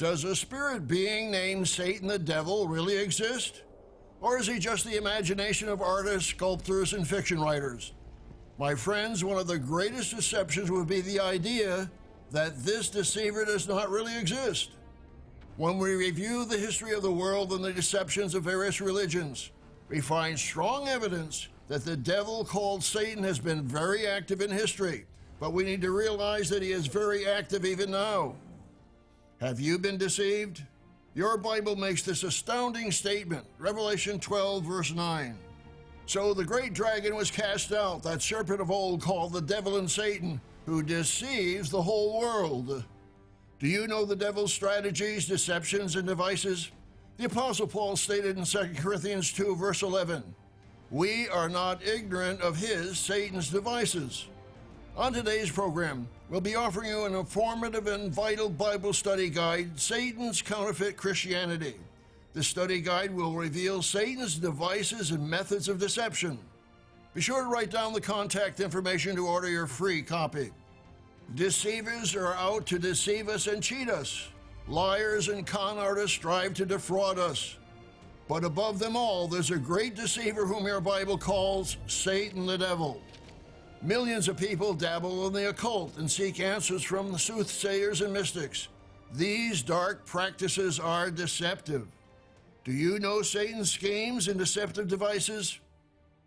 Does a spirit being named Satan the devil really exist? Or is he just the imagination of artists, sculptors, and fiction writers? My friends, one of the greatest deceptions would be the idea that this deceiver does not really exist. When we review the history of the world and the deceptions of various religions, we find strong evidence that the devil called Satan has been very active in history, but we need to realize that he is very active even now. Have you been deceived? Your Bible makes this astounding statement, Revelation 12, verse 9. So the great dragon was cast out, that serpent of old called the devil and Satan, who deceives the whole world. Do you know the devil's strategies, deceptions, and devices? The Apostle Paul stated in 2 Corinthians 2, verse 11, We are not ignorant of his, Satan's devices. On today's program, we'll be offering you an informative and vital Bible study guide, Satan's Counterfeit Christianity. The study guide will reveal Satan's devices and methods of deception. Be sure to write down the contact information to order your free copy. Deceivers are out to deceive us and cheat us. Liars and con artists strive to defraud us. But above them all, there's a great deceiver whom your Bible calls Satan the devil. Millions of people dabble in the occult and seek answers from the soothsayers and mystics. These dark practices are deceptive. Do you know Satan's schemes and deceptive devices?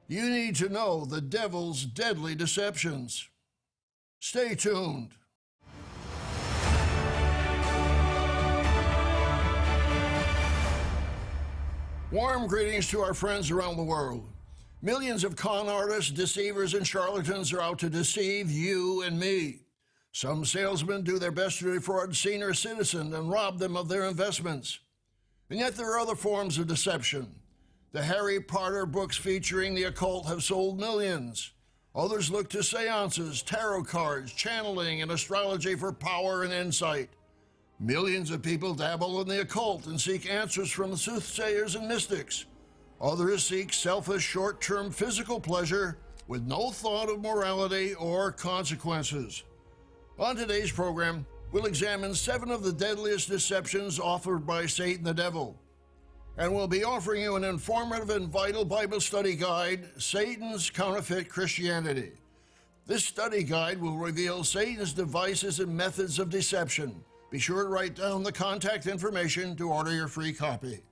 You need to know the devil's deadly deceptions. Stay tuned. Warm greetings to our friends around the world. Millions of con artists, deceivers, and charlatans are out to deceive you and me. Some salesmen do their best to defraud senior citizens and rob them of their investments. And yet there are other forms of deception. The Harry Potter books featuring the occult have sold millions. Others look to seances, tarot cards, channeling, and astrology for power and insight. Millions of people dabble in the occult and seek answers from soothsayers and mystics. Others seek selfish short term physical pleasure with no thought of morality or consequences. On today's program, we'll examine seven of the deadliest deceptions offered by Satan the devil. And we'll be offering you an informative and vital Bible study guide, Satan's Counterfeit Christianity. This study guide will reveal Satan's devices and methods of deception. Be sure to write down the contact information to order your free copy.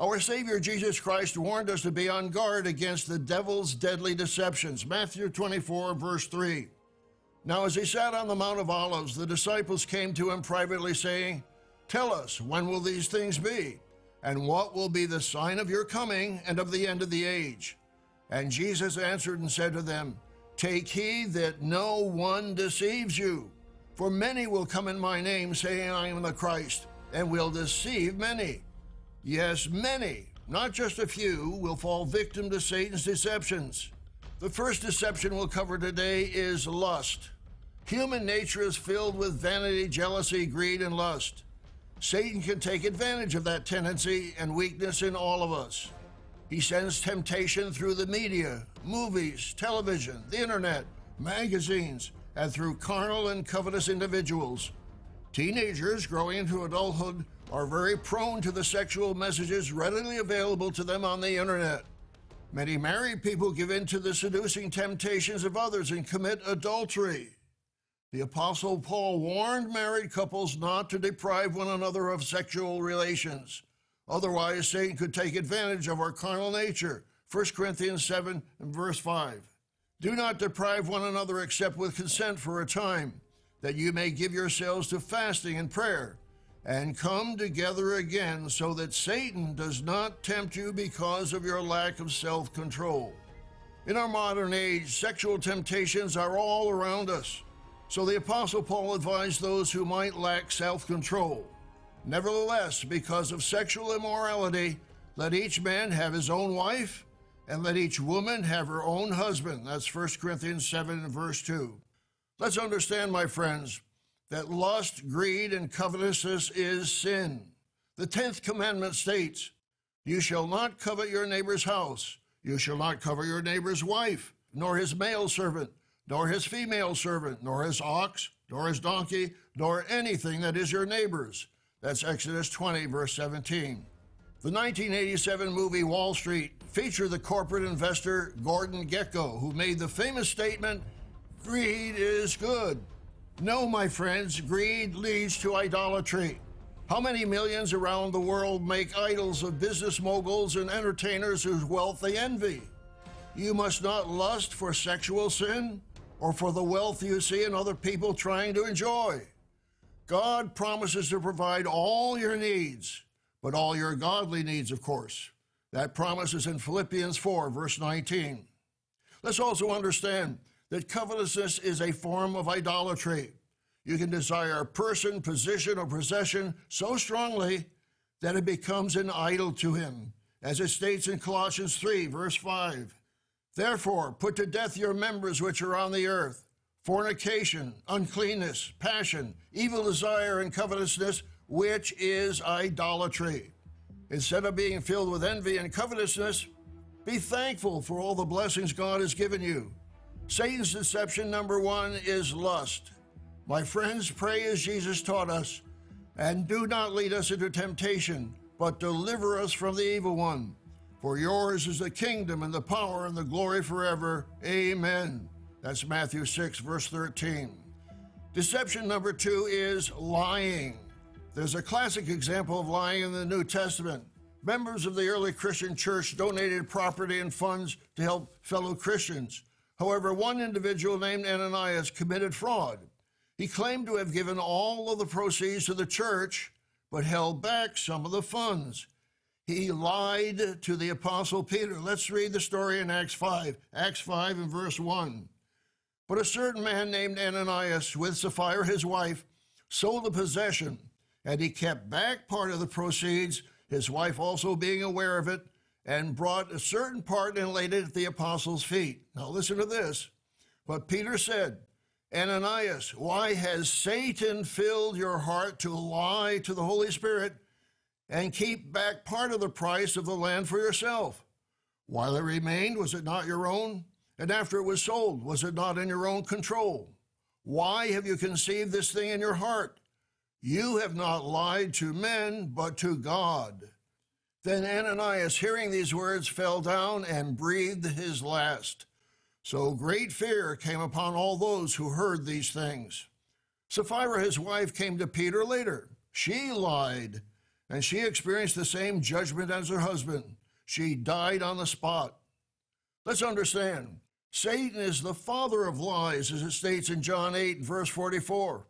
Our Savior Jesus Christ warned us to be on guard against the devil's deadly deceptions. Matthew 24, verse 3. Now, as he sat on the Mount of Olives, the disciples came to him privately, saying, Tell us, when will these things be? And what will be the sign of your coming and of the end of the age? And Jesus answered and said to them, Take heed that no one deceives you. For many will come in my name, saying, I am the Christ, and will deceive many. Yes, many, not just a few, will fall victim to Satan's deceptions. The first deception we'll cover today is lust. Human nature is filled with vanity, jealousy, greed, and lust. Satan can take advantage of that tendency and weakness in all of us. He sends temptation through the media, movies, television, the internet, magazines, and through carnal and covetous individuals. Teenagers growing into adulthood are very prone to the sexual messages readily available to them on the internet. Many married people give in to the seducing temptations of others and commit adultery. The Apostle Paul warned married couples not to deprive one another of sexual relations. Otherwise, Satan could take advantage of our carnal nature. 1 Corinthians 7 and verse 5. Do not deprive one another except with consent for a time, that you may give yourselves to fasting and prayer and come together again so that Satan does not tempt you because of your lack of self control. In our modern age, sexual temptations are all around us, so the Apostle Paul advised those who might lack self control. Nevertheless, because of sexual immorality, let each man have his own wife, and let each woman have her own husband. That's 1 Corinthians 7 verse 2. Let's understand, my friends, that lust, greed, and covetousness is sin. The tenth commandment states, You shall not covet your neighbor's house. You shall not covet your neighbor's wife, nor his male servant, nor his female servant, nor his ox, nor his donkey, nor anything that is your neighbor's. That's Exodus 20, verse 17. The 1987 movie Wall Street featured the corporate investor Gordon Gekko, who made the famous statement Greed is good. No, my friends, greed leads to idolatry. How many millions around the world make idols of business moguls and entertainers whose wealth they envy? You must not lust for sexual sin or for the wealth you see in other people trying to enjoy. God promises to provide all your needs but all your godly needs, of course. That promise is in Philippians 4, verse 19. Let's also understand that covetousness is a form of idolatry. You can desire a person, position, or possession so strongly that it becomes an idol to him, as it states in Colossians 3, verse 5. Therefore, put to death your members which are on the earth fornication, uncleanness, passion, evil desire, and covetousness which is idolatry. Instead of being filled with envy and covetousness, be thankful for all the blessings God has given you. Satan's deception number one is lust. My friends, pray as Jesus taught us, and do not lead us into temptation, but deliver us from the evil one. For yours is the kingdom and the power and the glory forever. Amen. That's Matthew 6, verse 13. Deception number two is lying. There's a classic example of lying in the New Testament. Members of the early Christian church donated property and funds to help fellow Christians. However, one individual named Ananias committed fraud. He claimed to have given all of the proceeds to the church, but held back some of the funds. He lied to the apostle Peter. Let's read the story in Acts 5, Acts 5 and verse 1. But a certain man named Ananias, with Sapphira his wife, sold a possession and he kept back part of the proceeds, his wife also being aware of it, and brought a certain part and laid it at the apostles' feet. Now listen to this. But Peter said, Ananias, why has Satan filled your heart to lie to the Holy Spirit and keep back part of the price of the land for yourself? While it remained, was it not your own? And after it was sold, was it not in your own control? Why have you conceived this thing in your heart? You have not lied to men, but to God. Then Ananias, hearing these words, fell down and breathed his last. So great fear came upon all those who heard these things. Sapphira, his wife, came to Peter later. She lied, and she experienced the same judgment as her husband. She died on the spot. Let's understand Satan is the father of lies, as it states in John 8, verse 44.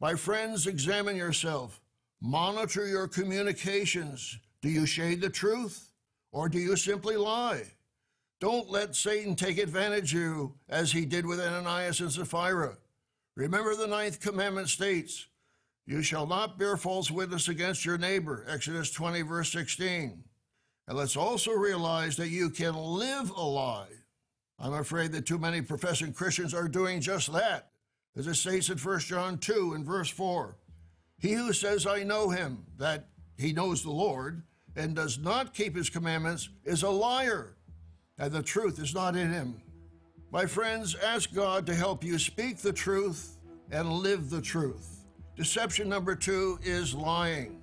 My friends, examine yourself. Monitor your communications. Do you shade the truth or do you simply lie? Don't let Satan take advantage of you as he did with Ananias and Sapphira. Remember the ninth commandment states, You shall not bear false witness against your neighbor, Exodus 20, verse 16. And let's also realize that you can live a lie. I'm afraid that too many professing Christians are doing just that as it states in 1 John 2 and verse 4. He who says, I know him, that he knows the Lord, and does not keep his commandments, is a liar, and the truth is not in him. My friends, ask God to help you speak the truth and live the truth. Deception number two is lying.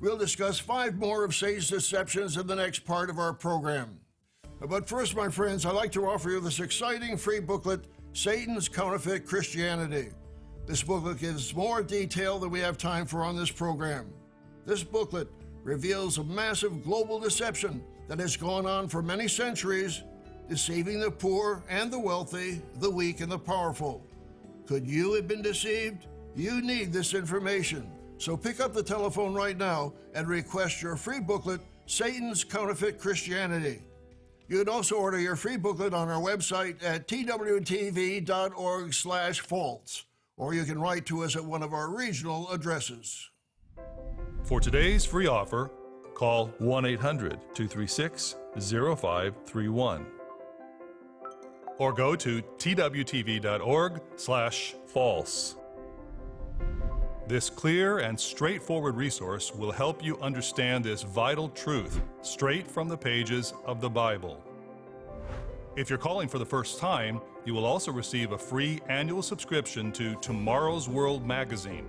We'll discuss five more of Satan's deceptions in the next part of our program. But first, my friends, I'd like to offer you this exciting free booklet Satan's Counterfeit Christianity. This booklet gives more detail than we have time for on this program. This booklet reveals a massive global deception that has gone on for many centuries, deceiving the poor and the wealthy, the weak and the powerful. Could you have been deceived? You need this information. So pick up the telephone right now and request your free booklet, Satan's Counterfeit Christianity. You can also order your free booklet on our website at twtv.org slash false, or you can write to us at one of our regional addresses. For today's free offer, call 1-800-236-0531 or go to twtv.org slash false. This clear and straightforward resource will help you understand this vital truth straight from the pages of the Bible. If you're calling for the first time, you will also receive a free annual subscription to Tomorrow's World magazine.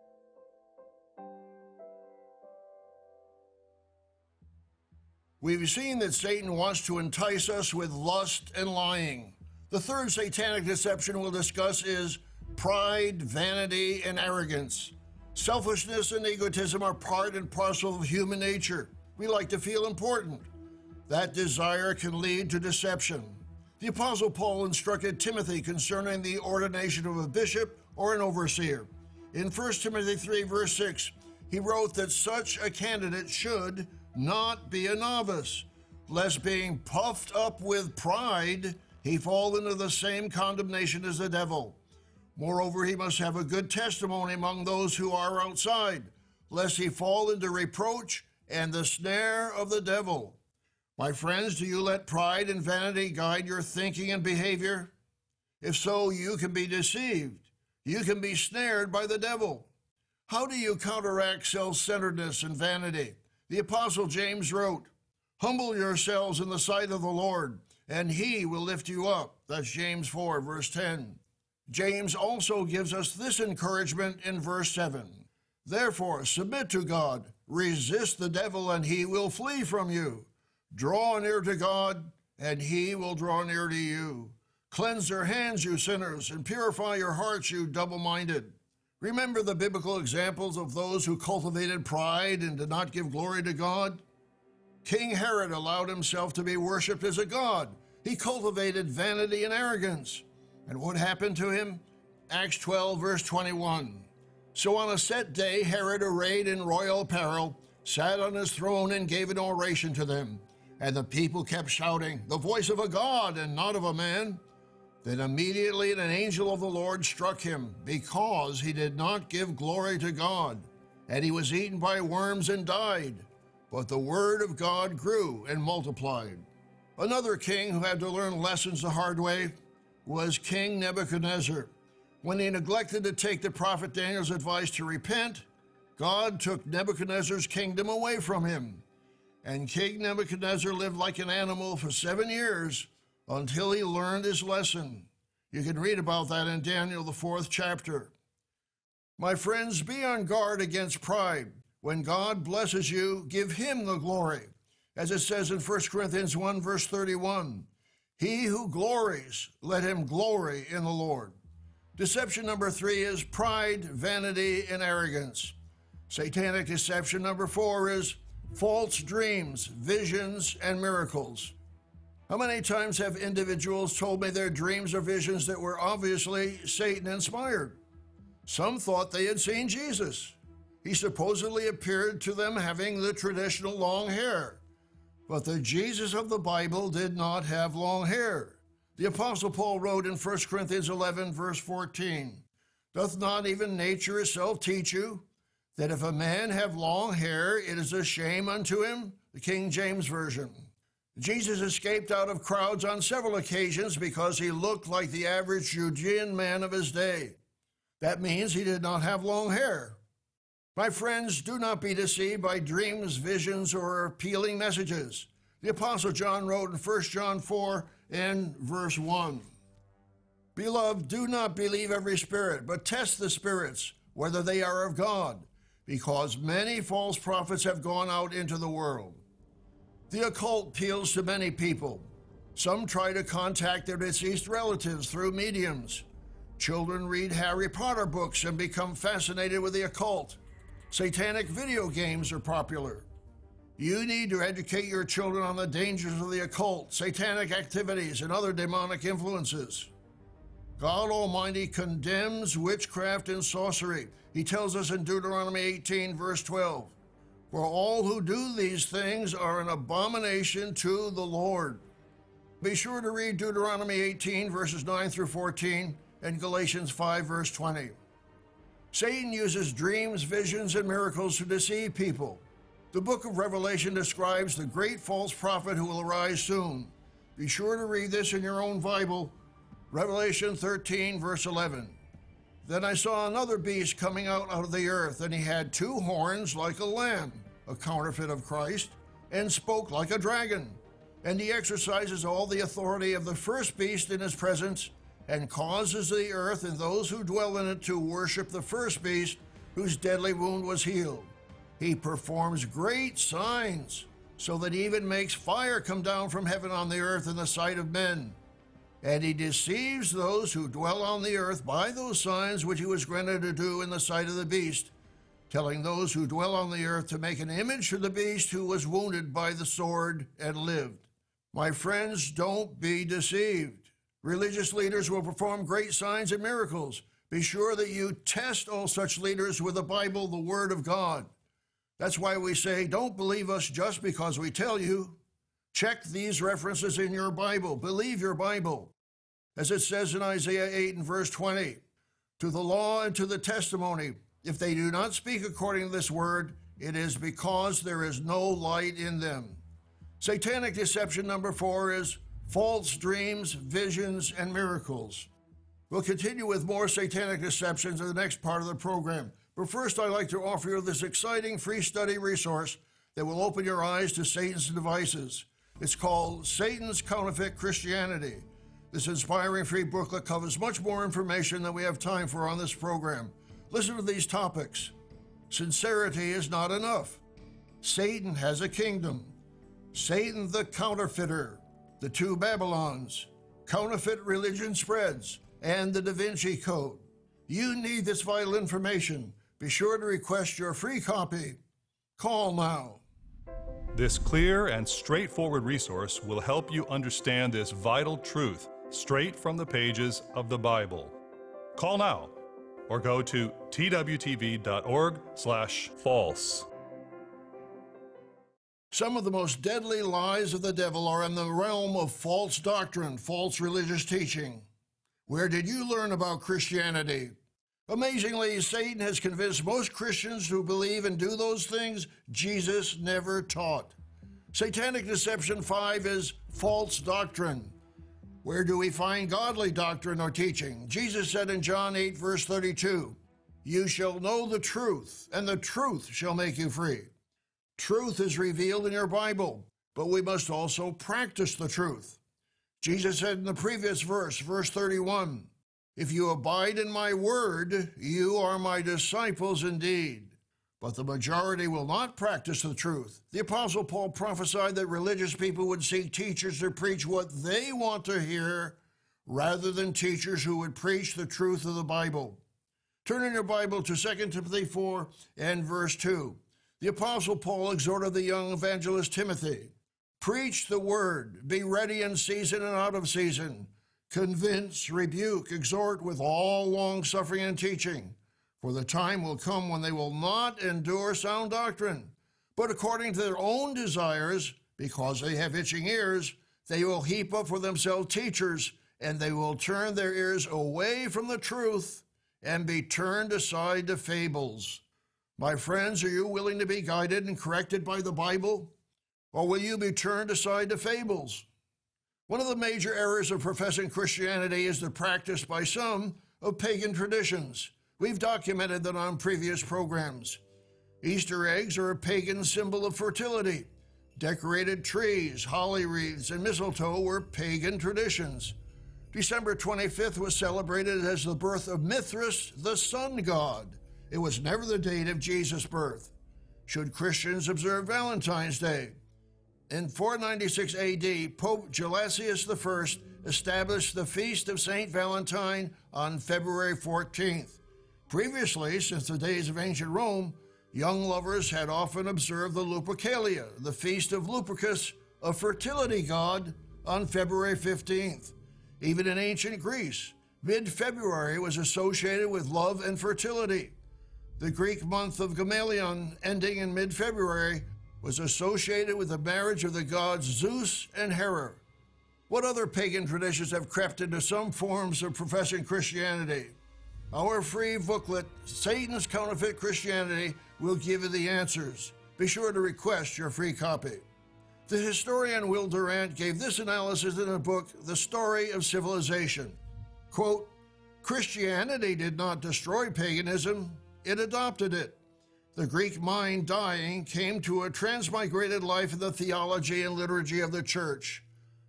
We've seen that Satan wants to entice us with lust and lying. The third satanic deception we'll discuss is pride, vanity, and arrogance. Selfishness and egotism are part and parcel of human nature. We like to feel important. That desire can lead to deception. The Apostle Paul instructed Timothy concerning the ordination of a bishop or an overseer. In 1 Timothy 3, verse 6, he wrote that such a candidate should not be a novice, lest being puffed up with pride, he fall into the same condemnation as the devil. Moreover, he must have a good testimony among those who are outside, lest he fall into reproach and the snare of the devil. My friends, do you let pride and vanity guide your thinking and behavior? If so, you can be deceived. You can be snared by the devil. How do you counteract self centeredness and vanity? The Apostle James wrote, Humble yourselves in the sight of the Lord, and he will lift you up. That's James 4, verse 10. James also gives us this encouragement in verse 7. Therefore, submit to God, resist the devil, and he will flee from you. Draw near to God, and he will draw near to you. Cleanse your hands, you sinners, and purify your hearts, you double minded. Remember the biblical examples of those who cultivated pride and did not give glory to God? King Herod allowed himself to be worshiped as a god. He cultivated vanity and arrogance. And what happened to him? Acts 12, verse 21. So on a set day, Herod, arrayed in royal apparel, sat on his throne and gave an oration to them. And the people kept shouting, The voice of a god and not of a man. Then immediately an angel of the Lord struck him, because he did not give glory to God, and he was eaten by worms and died. But the word of God grew and multiplied. Another king who had to learn lessons the hard way was King Nebuchadnezzar. When he neglected to take the prophet Daniel's advice to repent, God took Nebuchadnezzar's kingdom away from him. And King Nebuchadnezzar lived like an animal for seven years until he learned his lesson. You can read about that in Daniel, the fourth chapter. My friends, be on guard against pride. When God blesses you, give him the glory. As it says in 1 Corinthians 1, verse 31, he who glories, let him glory in the Lord. Deception number three is pride, vanity, and arrogance. Satanic deception number four is false dreams, visions, and miracles. How many times have individuals told me their dreams or visions that were obviously Satan inspired? Some thought they had seen Jesus. He supposedly appeared to them having the traditional long hair. But the Jesus of the Bible did not have long hair. The Apostle Paul wrote in 1 Corinthians 11, verse 14 Doth not even nature itself teach you that if a man have long hair, it is a shame unto him? The King James Version. Jesus escaped out of crowds on several occasions because he looked like the average Judean man of his day. That means he did not have long hair. My friends, do not be deceived by dreams, visions, or appealing messages. The Apostle John wrote in 1 John 4 and verse 1 Beloved, do not believe every spirit, but test the spirits, whether they are of God, because many false prophets have gone out into the world. The occult appeals to many people. Some try to contact their deceased relatives through mediums. Children read Harry Potter books and become fascinated with the occult. Satanic video games are popular. You need to educate your children on the dangers of the occult, satanic activities, and other demonic influences. God Almighty condemns witchcraft and sorcery. He tells us in Deuteronomy 18, verse 12. For all who do these things are an abomination to the Lord. Be sure to read Deuteronomy 18, verses 9 through 14, and Galatians 5, verse 20. Satan uses dreams, visions, and miracles to deceive people. The book of Revelation describes the great false prophet who will arise soon. Be sure to read this in your own Bible. Revelation 13, verse 11. Then I saw another beast coming out of the earth, and he had two horns like a lamb, a counterfeit of Christ, and spoke like a dragon. And he exercises all the authority of the first beast in his presence, and causes the earth and those who dwell in it to worship the first beast, whose deadly wound was healed. He performs great signs, so that he even makes fire come down from heaven on the earth in the sight of men. And he deceives those who dwell on the earth by those signs which he was granted to do in the sight of the beast, telling those who dwell on the earth to make an image to the beast who was wounded by the sword and lived. My friends, don't be deceived. Religious leaders will perform great signs and miracles. Be sure that you test all such leaders with the Bible, the Word of God. That's why we say, don't believe us just because we tell you. Check these references in your Bible. Believe your Bible. As it says in Isaiah 8 and verse 20, to the law and to the testimony, if they do not speak according to this word, it is because there is no light in them. Satanic deception number four is false dreams, visions, and miracles. We'll continue with more satanic deceptions in the next part of the program. But first, I'd like to offer you this exciting free study resource that will open your eyes to Satan's devices. It's called Satan's Counterfeit Christianity. This inspiring free booklet covers much more information than we have time for on this program. Listen to these topics Sincerity is not enough. Satan has a kingdom. Satan the counterfeiter. The two Babylons. Counterfeit religion spreads. And the Da Vinci Code. You need this vital information. Be sure to request your free copy. Call now. This clear and straightforward resource will help you understand this vital truth straight from the pages of the Bible. Call now or go to twtv.org/false. Some of the most deadly lies of the devil are in the realm of false doctrine, false religious teaching. Where did you learn about Christianity? Amazingly, Satan has convinced most Christians to believe and do those things Jesus never taught. Satanic Deception 5 is false doctrine. Where do we find godly doctrine or teaching? Jesus said in John 8, verse 32, You shall know the truth, and the truth shall make you free. Truth is revealed in your Bible, but we must also practice the truth. Jesus said in the previous verse, verse 31, if you abide in my word, you are my disciples indeed. But the majority will not practice the truth. The Apostle Paul prophesied that religious people would seek teachers to preach what they want to hear rather than teachers who would preach the truth of the Bible. Turn in your Bible to 2 Timothy 4 and verse 2. The Apostle Paul exhorted the young evangelist Timothy Preach the word, be ready in season and out of season convince, rebuke, exhort with all long suffering and teaching. For the time will come when they will not endure sound doctrine, but according to their own desires, because they have itching ears, they will heap up for themselves teachers, and they will turn their ears away from the truth and be turned aside to fables. My friends, are you willing to be guided and corrected by the Bible? Or will you be turned aside to fables? One of the major errors of professing Christianity is the practice by some of pagan traditions. We've documented that on previous programs. Easter eggs are a pagan symbol of fertility. Decorated trees, holly wreaths, and mistletoe were pagan traditions. December 25th was celebrated as the birth of Mithras, the sun god. It was never the date of Jesus' birth. Should Christians observe Valentine's Day? In 496 AD, Pope Gelasius I established the Feast of St. Valentine on February 14th. Previously, since the days of ancient Rome, young lovers had often observed the Lupercalia, the feast of Lupercus, a fertility god, on February 15th. Even in ancient Greece, mid February was associated with love and fertility. The Greek month of Gamelion, ending in mid February, was associated with the marriage of the gods Zeus and Hera. What other pagan traditions have crept into some forms of professing Christianity? Our free booklet, Satan's Counterfeit Christianity, will give you the answers. Be sure to request your free copy. The historian Will Durant gave this analysis in a book, The Story of Civilization. Quote, Christianity did not destroy paganism, it adopted it. The Greek mind dying came to a transmigrated life in the theology and liturgy of the church.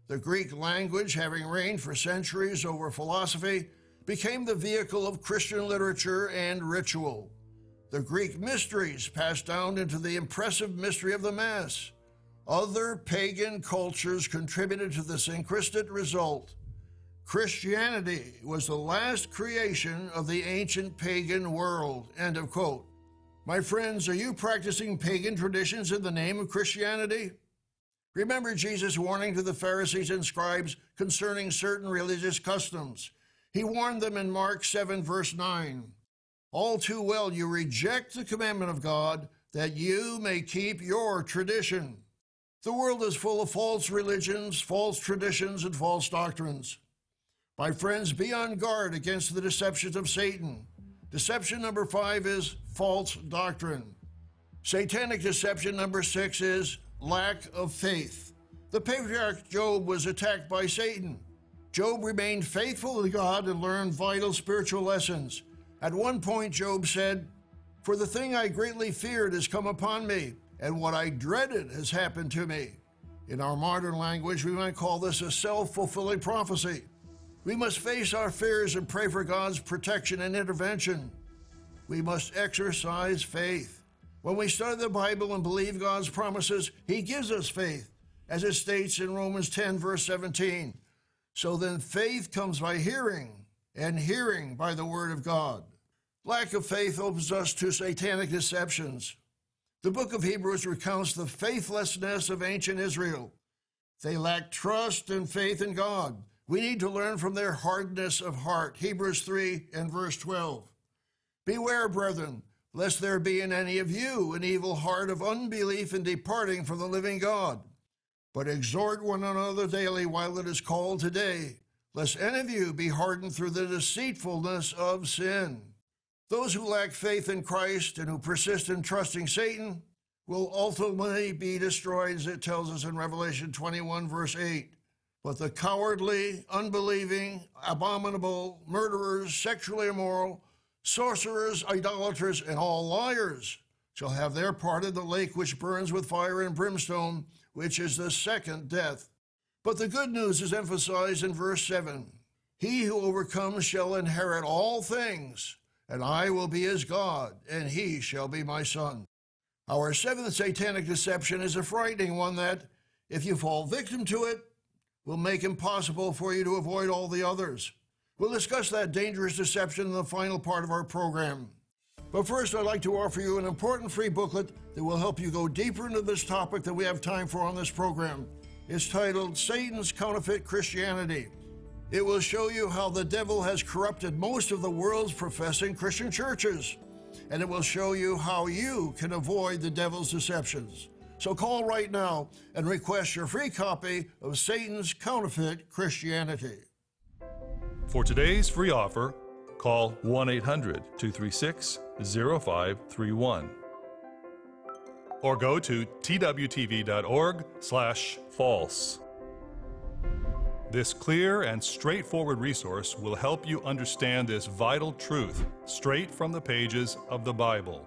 The Greek language, having reigned for centuries over philosophy, became the vehicle of Christian literature and ritual. The Greek mysteries passed down into the impressive mystery of the Mass. Other pagan cultures contributed to this syncretist result. Christianity was the last creation of the ancient pagan world. End of quote. My friends, are you practicing pagan traditions in the name of Christianity? Remember Jesus' warning to the Pharisees and scribes concerning certain religious customs. He warned them in Mark 7, verse 9 All too well you reject the commandment of God that you may keep your tradition. The world is full of false religions, false traditions, and false doctrines. My friends, be on guard against the deceptions of Satan. Deception number five is false doctrine. Satanic deception number six is lack of faith. The patriarch Job was attacked by Satan. Job remained faithful to God and learned vital spiritual lessons. At one point, Job said, For the thing I greatly feared has come upon me, and what I dreaded has happened to me. In our modern language, we might call this a self fulfilling prophecy. We must face our fears and pray for God's protection and intervention. We must exercise faith. When we study the Bible and believe God's promises, He gives us faith, as it states in Romans 10, verse 17. So then, faith comes by hearing, and hearing by the Word of God. Lack of faith opens us to satanic deceptions. The book of Hebrews recounts the faithlessness of ancient Israel. They lacked trust and faith in God. We need to learn from their hardness of heart. Hebrews 3 and verse 12. Beware, brethren, lest there be in any of you an evil heart of unbelief in departing from the living God. But exhort one another daily while it is called today, lest any of you be hardened through the deceitfulness of sin. Those who lack faith in Christ and who persist in trusting Satan will ultimately be destroyed, as it tells us in Revelation 21, verse 8. But the cowardly, unbelieving, abominable, murderers, sexually immoral, sorcerers, idolaters, and all liars shall have their part in the lake which burns with fire and brimstone, which is the second death. But the good news is emphasized in verse 7 He who overcomes shall inherit all things and I will be his God, and he shall be my son. Our seventh satanic deception is a frightening one that, if you fall victim to it, will make impossible for you to avoid all the others. We'll discuss that dangerous deception in the final part of our program. But first, I'd like to offer you an important free booklet that will help you go deeper into this topic that we have time for on this program. It's titled Satan's Counterfeit Christianity. It will show you how the devil has corrupted most of the world's professing Christian churches. And it will show you how you can avoid the devil's deceptions. So call right now and request your free copy of Satan's Counterfeit Christianity. For today's free offer, call 1 800 236 0531 or go to twtv.org slash false. This clear and straightforward resource will help you understand this vital truth straight from the pages of the Bible.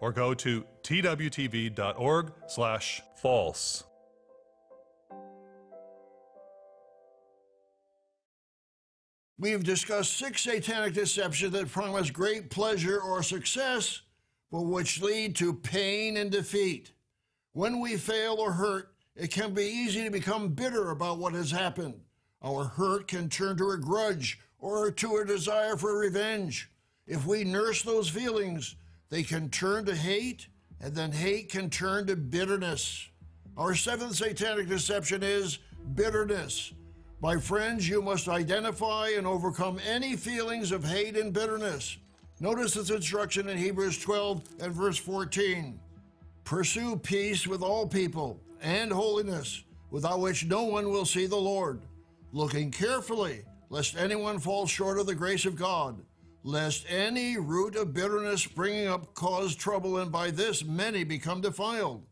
or go to twtv.org slash false. We've discussed six satanic deceptions that promise great pleasure or success, but which lead to pain and defeat. When we fail or hurt, it can be easy to become bitter about what has happened. Our hurt can turn to a grudge or to a desire for revenge. If we nurse those feelings, they can turn to hate and then hate can turn to bitterness. Our seventh satanic deception is bitterness. My friends, you must identify and overcome any feelings of hate and bitterness. Notice this instruction in Hebrews 12 and verse 14. Pursue peace with all people and holiness, without which no one will see the Lord. Looking carefully, lest anyone fall short of the grace of God, lest any root of bitterness springing up cause trouble, and by this many become defiled.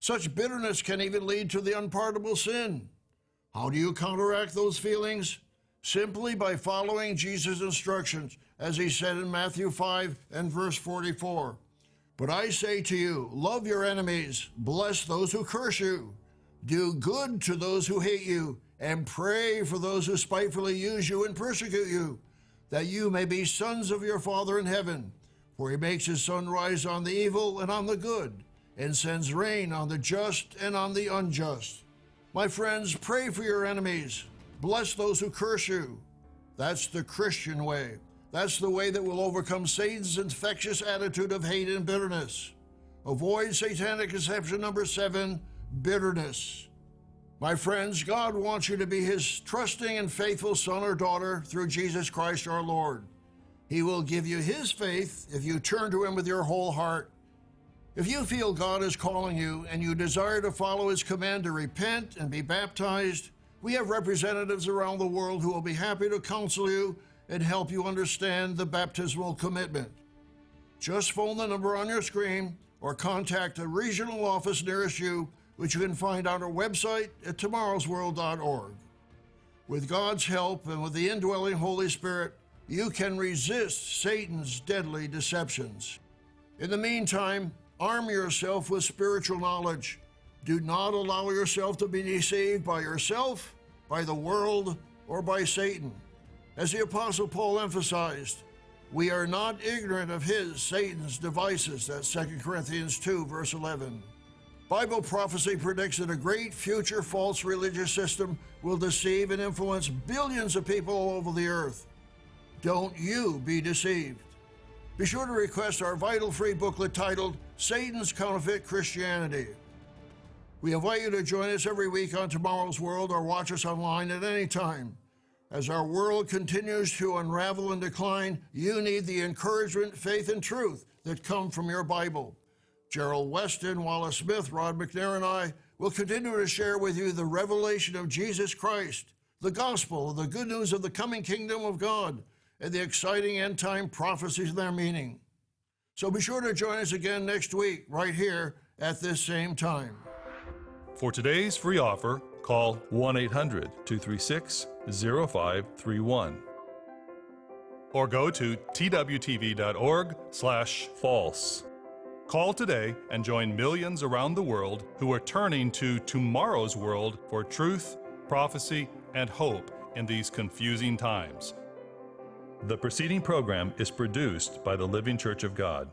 Such bitterness can even lead to the unpardonable sin. How do you counteract those feelings? Simply by following Jesus' instructions, as he said in Matthew 5 and verse 44. But I say to you, love your enemies, bless those who curse you, do good to those who hate you, and pray for those who spitefully use you and persecute you, that you may be sons of your Father in heaven. For he makes his sun rise on the evil and on the good, and sends rain on the just and on the unjust. My friends, pray for your enemies. Bless those who curse you. That's the Christian way. That's the way that will overcome Satan's infectious attitude of hate and bitterness. Avoid satanic deception number seven bitterness. My friends, God wants you to be his trusting and faithful son or daughter through Jesus Christ our Lord. He will give you his faith if you turn to him with your whole heart if you feel God is calling you and you desire to follow His command to repent and be baptized, we have representatives around the world who will be happy to counsel you and help you understand the baptismal commitment. Just phone the number on your screen or contact a regional office nearest you, which you can find on our website at tomorrowsworld.org. With God's help and with the indwelling Holy Spirit, you can resist Satan's deadly deceptions. In the meantime, Arm yourself with spiritual knowledge. Do not allow yourself to be deceived by yourself, by the world, or by Satan. As the Apostle Paul emphasized, we are not ignorant of his, Satan's devices. That's 2 Corinthians 2, verse 11. Bible prophecy predicts that a great future false religious system will deceive and influence billions of people all over the earth. Don't you be deceived. Be sure to request our vital free booklet titled Satan's Counterfeit Christianity. We invite you to join us every week on Tomorrow's World or watch us online at any time. As our world continues to unravel and decline, you need the encouragement, faith, and truth that come from your Bible. Gerald Weston, Wallace Smith, Rod McNair, and I will continue to share with you the revelation of Jesus Christ, the gospel, the good news of the coming kingdom of God and the exciting end time prophecies and their meaning. So be sure to join us again next week, right here at this same time. For today's free offer, call 1 800 236 0531 or go to twtv.org slash false. Call today and join millions around the world who are turning to tomorrow's world for truth, prophecy, and hope in these confusing times. The preceding program is produced by the Living Church of God.